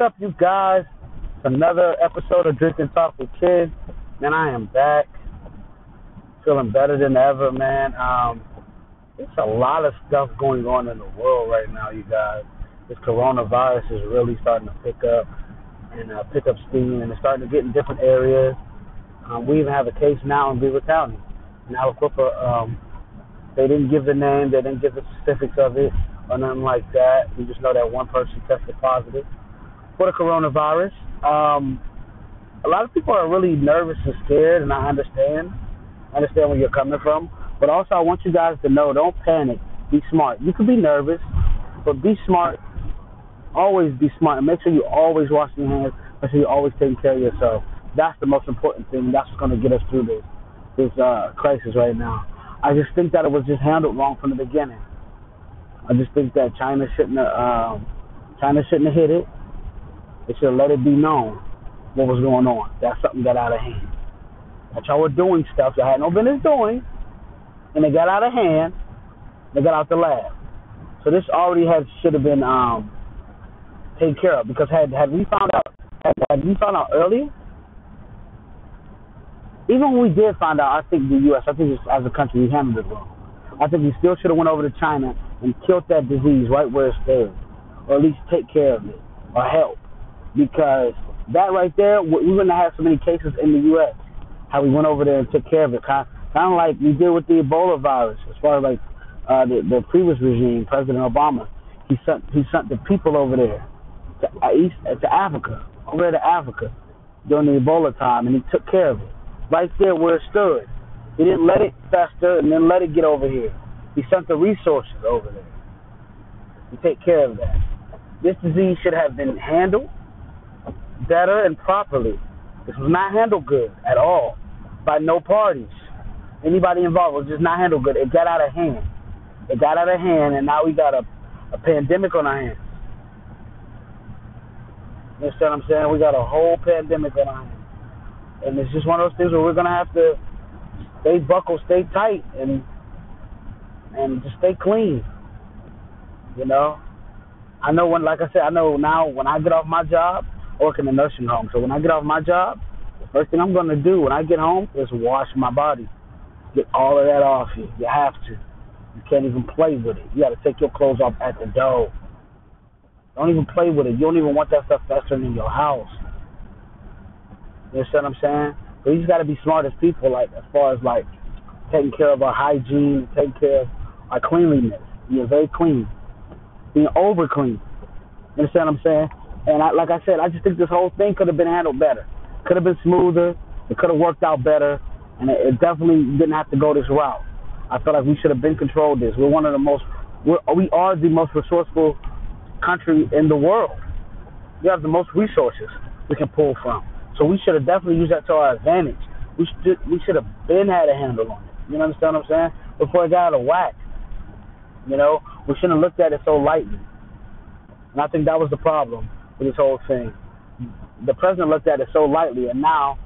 up, you guys? Another episode of Drink and Talk with Kids. Man, I am back. Feeling better than ever, man. Um, there's a lot of stuff going on in the world right now, you guys. This coronavirus is really starting to pick up and uh, pick up steam, and it's starting to get in different areas. Um, we even have a case now in Beaver County. In Aliquippa, um, they didn't give the name, they didn't give the specifics of it or nothing like that. We just know that one person tested positive for the coronavirus. Um, a lot of people are really nervous and scared, and I understand. I understand where you're coming from. But also, I want you guys to know don't panic. Be smart. You can be nervous, but be smart. Always be smart. And make sure you always wash your hands. Make sure you're always taking care of yourself. That's the most important thing. That's what's going to get us through this this uh, crisis right now. I just think that it was just handled wrong from the beginning. I just think that China shouldn't have um, China shouldn't have hit it. They should let it be known what was going on. That something got out of hand. That y'all were doing stuff y'all had no business doing, and it got out of hand. They got out the lab. So this already had should have been um, taken care of because had had we found out had, had we found out earlier, even when we did find out, I think the U.S. I think as a country we handled it wrong. I think we still should have went over to China and killed that disease right where it's there, or at least take care of it or help because that right there, we wouldn't have so many cases in the U.S. How we went over there and took care of it, kind of, like we did with the Ebola virus, as far as like uh, the, the previous regime, President Obama. He sent he sent the people over there to uh, east uh, to Africa, over there to Africa during the Ebola time, and he took care of it right there where it stood. He didn't let it fester and then let it get over here. He sent the resources over there to take care of that. This disease should have been handled better and properly. This was not handled good at all by no parties. Anybody involved was just not handled good. It got out of hand. It got out of hand, and now we got a, a pandemic on our hands. You understand what I'm saying? We got a whole pandemic on our hands. And it's just one of those things where we're going to have to stay buckled, stay tight, and and just stay clean. You know? I know when, like I said, I know now when I get off my job, work in a nursing home. So when I get off my job, the first thing I'm to do when I get home is wash my body. Get all of that off you. You have to. You can't even play with it. You got to take your clothes off at the door. Don't even play with it. You don't even want that stuff festering in your house. You understand what I'm saying? But you just got to be smart as people, like as far as like taking care of our hygiene, taking care of our cleanliness. Being very clean, being over clean. You understand what I'm saying? And I, like I said, I just think this whole thing could have been handled better. Could have been smoother. It could have worked out better, and it, it definitely didn't have to go this route. I feel like we should have been controlled this. We're one of the most, we're, we are the most resourceful country in the world. We have the most resources we can pull from. So we should have definitely used that to our advantage. We should we should have been had a handle on it. You understand what I'm saying? Before it got out of whack. You know, we shouldn't have looked at it so lightly. And I think that was the problem this whole thing. The president looked at it so lightly, and now,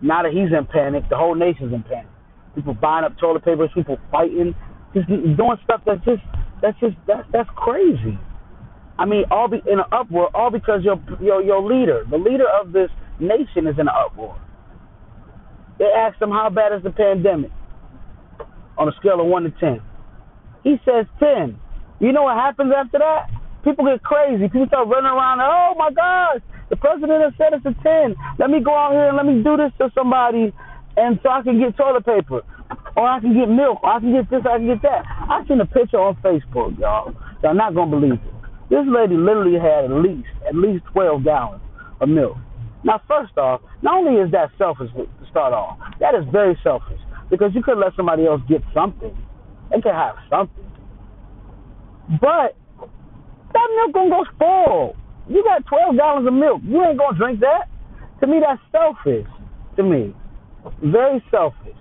now that he's in panic, the whole nation's in panic. People buying up toilet paper, people fighting, just doing stuff that's just that's just that's that's crazy. I mean, all be in an uproar, all because your your your leader, the leader of this nation, is in an uproar. They asked him how bad is the pandemic on a scale of one to ten. He says ten. You know what happens after that? People get crazy. People start running around. Oh my gosh, the president has said it's a ten. Let me go out here and let me do this to somebody, and so I can get toilet paper, or I can get milk, or I can get this, or I can get that. I seen a picture on Facebook, y'all. Y'all not gonna believe it. This lady literally had at least at least twelve gallons of milk. Now, first off, not only is that selfish to start off, that is very selfish because you could let somebody else get something. They can have something. But that milk gonna go spoil. You got 12 gallons of milk. You ain't gonna drink that. To me, that's selfish. To me, very selfish.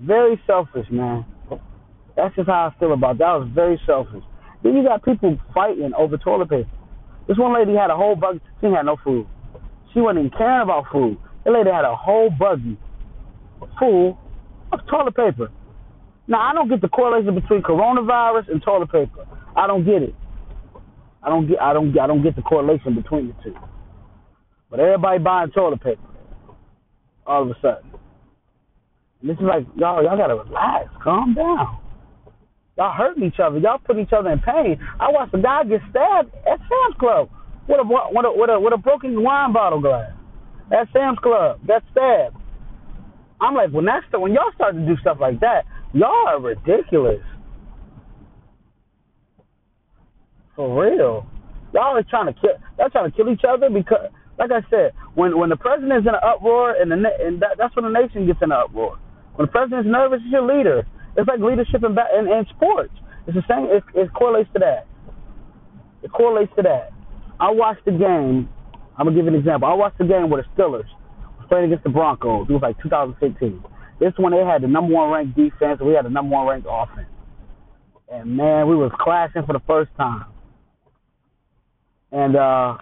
Very selfish, man. That's just how I feel about that. That was very selfish. Then you got people fighting over toilet paper. This one lady had a whole buggy. She had no food. She wasn't even caring about food. The lady had a whole buggy full of toilet paper. Now I don't get the correlation between coronavirus and toilet paper. I don't get it. I don't get I don't I don't get the correlation between the two. But everybody buying toilet paper all of a sudden. And this is like y'all y'all gotta relax, calm down. Y'all hurting each other. Y'all putting each other in pain. I watched a guy get stabbed at Sam's Club with a with a with a, with a broken wine bottle glass at Sam's Club. Got stabbed. I'm like, when that's the, when y'all start to do stuff like that, y'all are ridiculous. For real. Y'all are trying to kill. Y'all trying to kill each other because, like I said, when when the president's in an uproar and the and that, that's when the nation gets in an uproar. When the president's nervous, it's your leader. It's like leadership in in, in sports. It's the same. It, it correlates to that. It correlates to that. I watched the game. I'm gonna give you an example. I watched the game where the Steelers was playing against the Broncos. It was like 2015. This one they had the number one ranked defense, we had the number one ranked offense. And man, we was clashing for the first time and uh,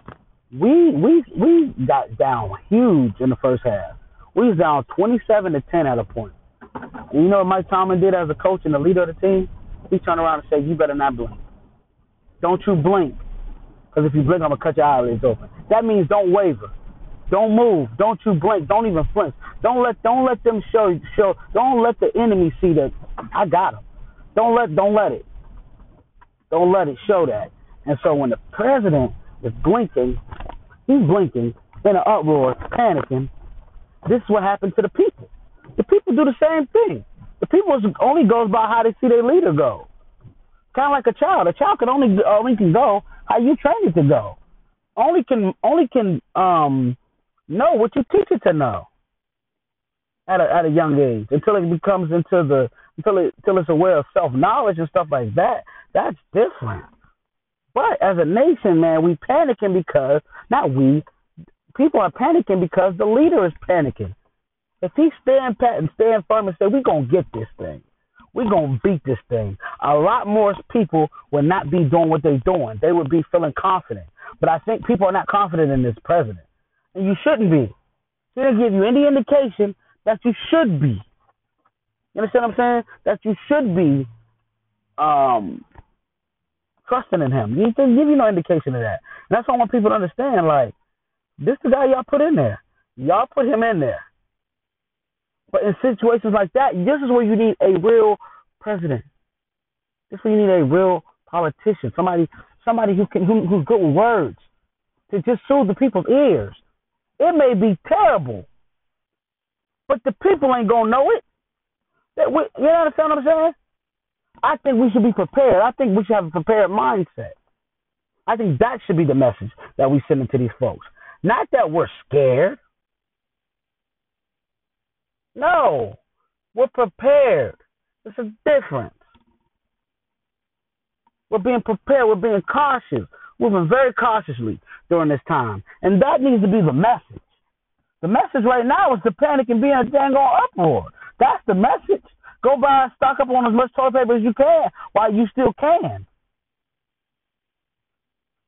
we we we got down huge in the first half. We was down 27 to 10 at a point. And you know what Mike Tomlin did as a coach and the leader of the team? He turned around and said, "You better not blink. Don't you blink, because if you blink, I'm gonna cut your eyelids open. That means don't waver." Don't move. Don't you blink. Don't even flinch. Don't let don't let them show show. Don't let the enemy see that I got them. Don't let don't let it. Don't let it show that. And so when the president is blinking, he's blinking in an uproar, panicking. This is what happened to the people. The people do the same thing. The people only goes by how they see their leader go. Kind of like a child. A child can only only can go how you train it to go. Only can only can um know what you teach it to know at a at a young age until it becomes into the until it until it's aware of self knowledge and stuff like that. That's different. But as a nation, man, we panicking because not we, people are panicking because the leader is panicking. If he stand pat and stand firm and say, "We're gonna get this thing, we're gonna beat this thing," a lot more people would not be doing what they're doing. They would be feeling confident. But I think people are not confident in this president, and you shouldn't be. He didn't give you any indication that you should be. You understand what I'm saying? That you should be um, trusting in him. He didn't give you no indication of that. And that's what I want people to understand. Like, this is the guy y'all put in there. Y'all put him in there. But in situations like that, this is where you need a real president. This is where you need a real politician. Somebody somebody who can who, who's good with words to just soothe the people's ears. It may be terrible, but the people ain't gonna know it. That we, you understand what I'm saying? I think we should be prepared. I think we should have a prepared mindset. I think that should be the message that we send to these folks. Not that we're scared. No, we're prepared. It's a difference. We're being prepared. We're being cautious. We're moving very cautiously during this time. And that needs to be the message. The message right now is to panic and be in a dang uproar. That's the message. Go buy stock up on as much toilet paper as you can while you still can.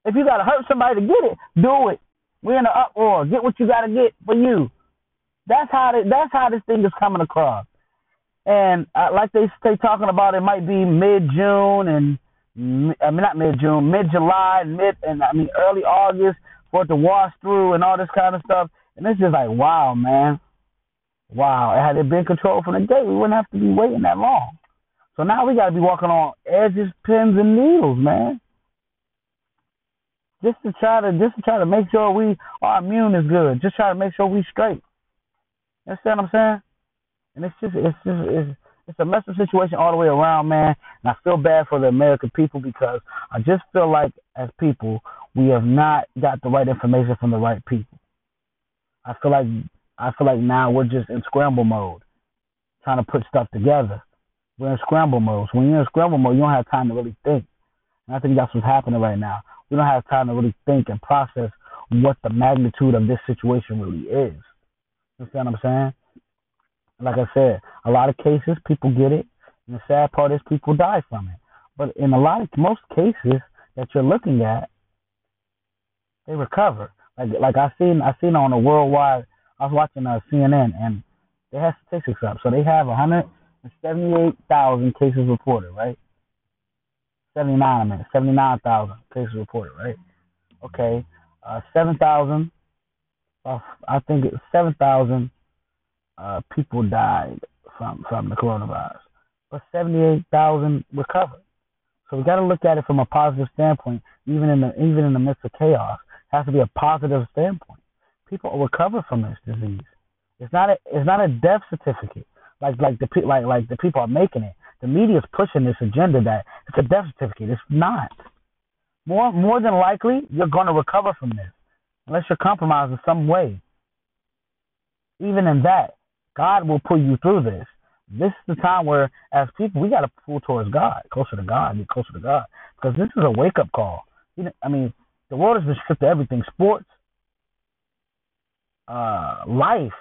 If you gotta hurt somebody to get it, do it. We're in an uproar. Get what you gotta get for you. That's how the, that's how this thing is coming across. And uh, like they stay talking about, it might be mid June and I mean not mid June, mid July, mid and I mean early August for it to wash through and all this kind of stuff. And it's just like wow, man. Wow, had it been controlled from the gate, we wouldn't have to be waiting that long. So now we got to be walking on edges, pins, and needles, man. Just to try to just to try to make sure we our immune is good. Just try to make sure we straight. You understand what I'm saying? And it's just it's just it's it's a messy situation all the way around, man. And I feel bad for the American people because I just feel like as people we have not got the right information from the right people. I feel like I feel like now we're just in scramble mode, trying to put stuff together. We're in scramble mode. So when you're in scramble mode, you don't have time to really think. And I think that's what's happening right now. We don't have time to really think and process what the magnitude of this situation really is. You understand what I'm saying? Like I said, a lot of cases people get it, and the sad part is people die from it. But in a lot of most cases that you're looking at, they recover. Like like I seen I seen on a worldwide I was watching uh, CNN and they have statistics up. So they have 178,000 cases reported, right? 79 a minute, 79,000 cases reported, right? Okay, uh, 7,000, uh, I think it's 7,000 uh, people died from, from the coronavirus, but 78,000 recovered. So we got to look at it from a positive standpoint, even in the even in the midst of chaos. It has to be a positive standpoint. People recover from this disease. It's not a it's not a death certificate like like the like like the people are making it. The media is pushing this agenda that it's a death certificate. It's not. More more than likely, you're going to recover from this, unless you're compromised in some way. Even in that, God will pull you through this. This is the time where, as people, we got to pull towards God, closer to God, be closer to God, because this is a wake up call. You know, I mean, the world has been stripped of everything: sports, uh, life,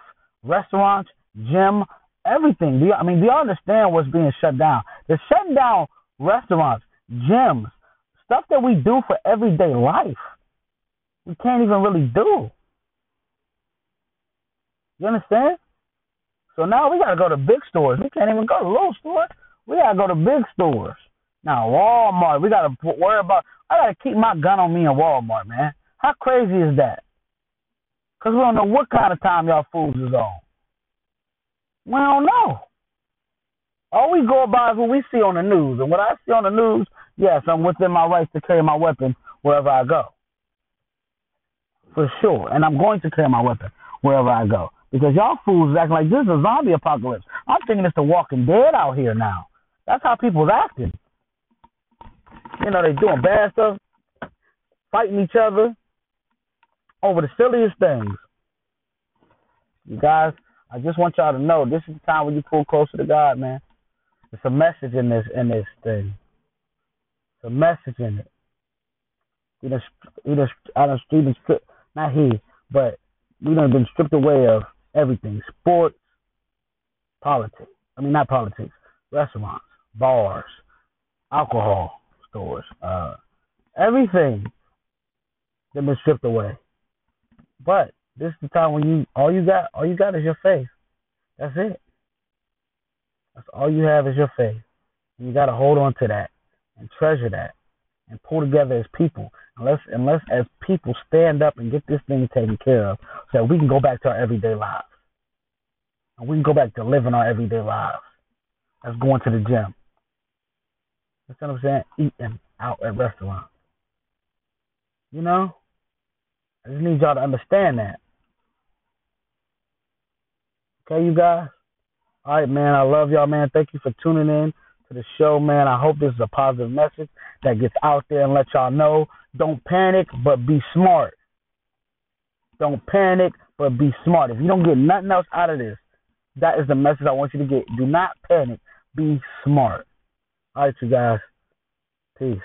restaurants, gym, everything. Do you, I mean, do you understand what's being shut down? They're shutting down restaurants, gyms, stuff that we do for everyday life. We can't even really do. You understand? So now we gotta go to big stores. We can't even go to little stores. We gotta go to big stores. Now Walmart, we gotta worry about. I gotta keep my gun on me in Walmart, man. How crazy is that? Cause we don't know what kind of time y'all fools is on. We don't know. All we go by is what we see on the news. And what I see on the news, yes, I'm within my rights to carry my weapon wherever I go. For sure. And I'm going to carry my weapon wherever I go. Because y'all fools is acting like this is a zombie apocalypse. I'm thinking it's the walking dead out here now. That's how people's acting. You know, they doing bad stuff, fighting each other over the silliest things. You guys, I just want y'all to know this is the time when you pull closer to God, man. It's a message in this in this thing. It's a message in it. He just he just I don't he been stripped not he, but we done been stripped away of everything. Sports, politics. I mean not politics. Restaurants, bars, alcohol stores, uh everything that been stripped away. But this is the time when you all you got all you got is your faith. That's it. That's all you have is your faith. And you gotta hold on to that and treasure that and pull together as people. Unless unless as people stand up and get this thing taken care of so we can go back to our everyday lives. And we can go back to living our everyday lives. That's going to the gym. That's what I'm saying? Eating out at restaurants. You know? I just need y'all to understand that. Okay, you guys? All right, man. I love y'all, man. Thank you for tuning in to the show, man. I hope this is a positive message that gets out there and let y'all know. Don't panic, but be smart. Don't panic, but be smart. If you don't get nothing else out of this, that is the message I want you to get. Do not panic. Be smart. All right, you guys. Peace.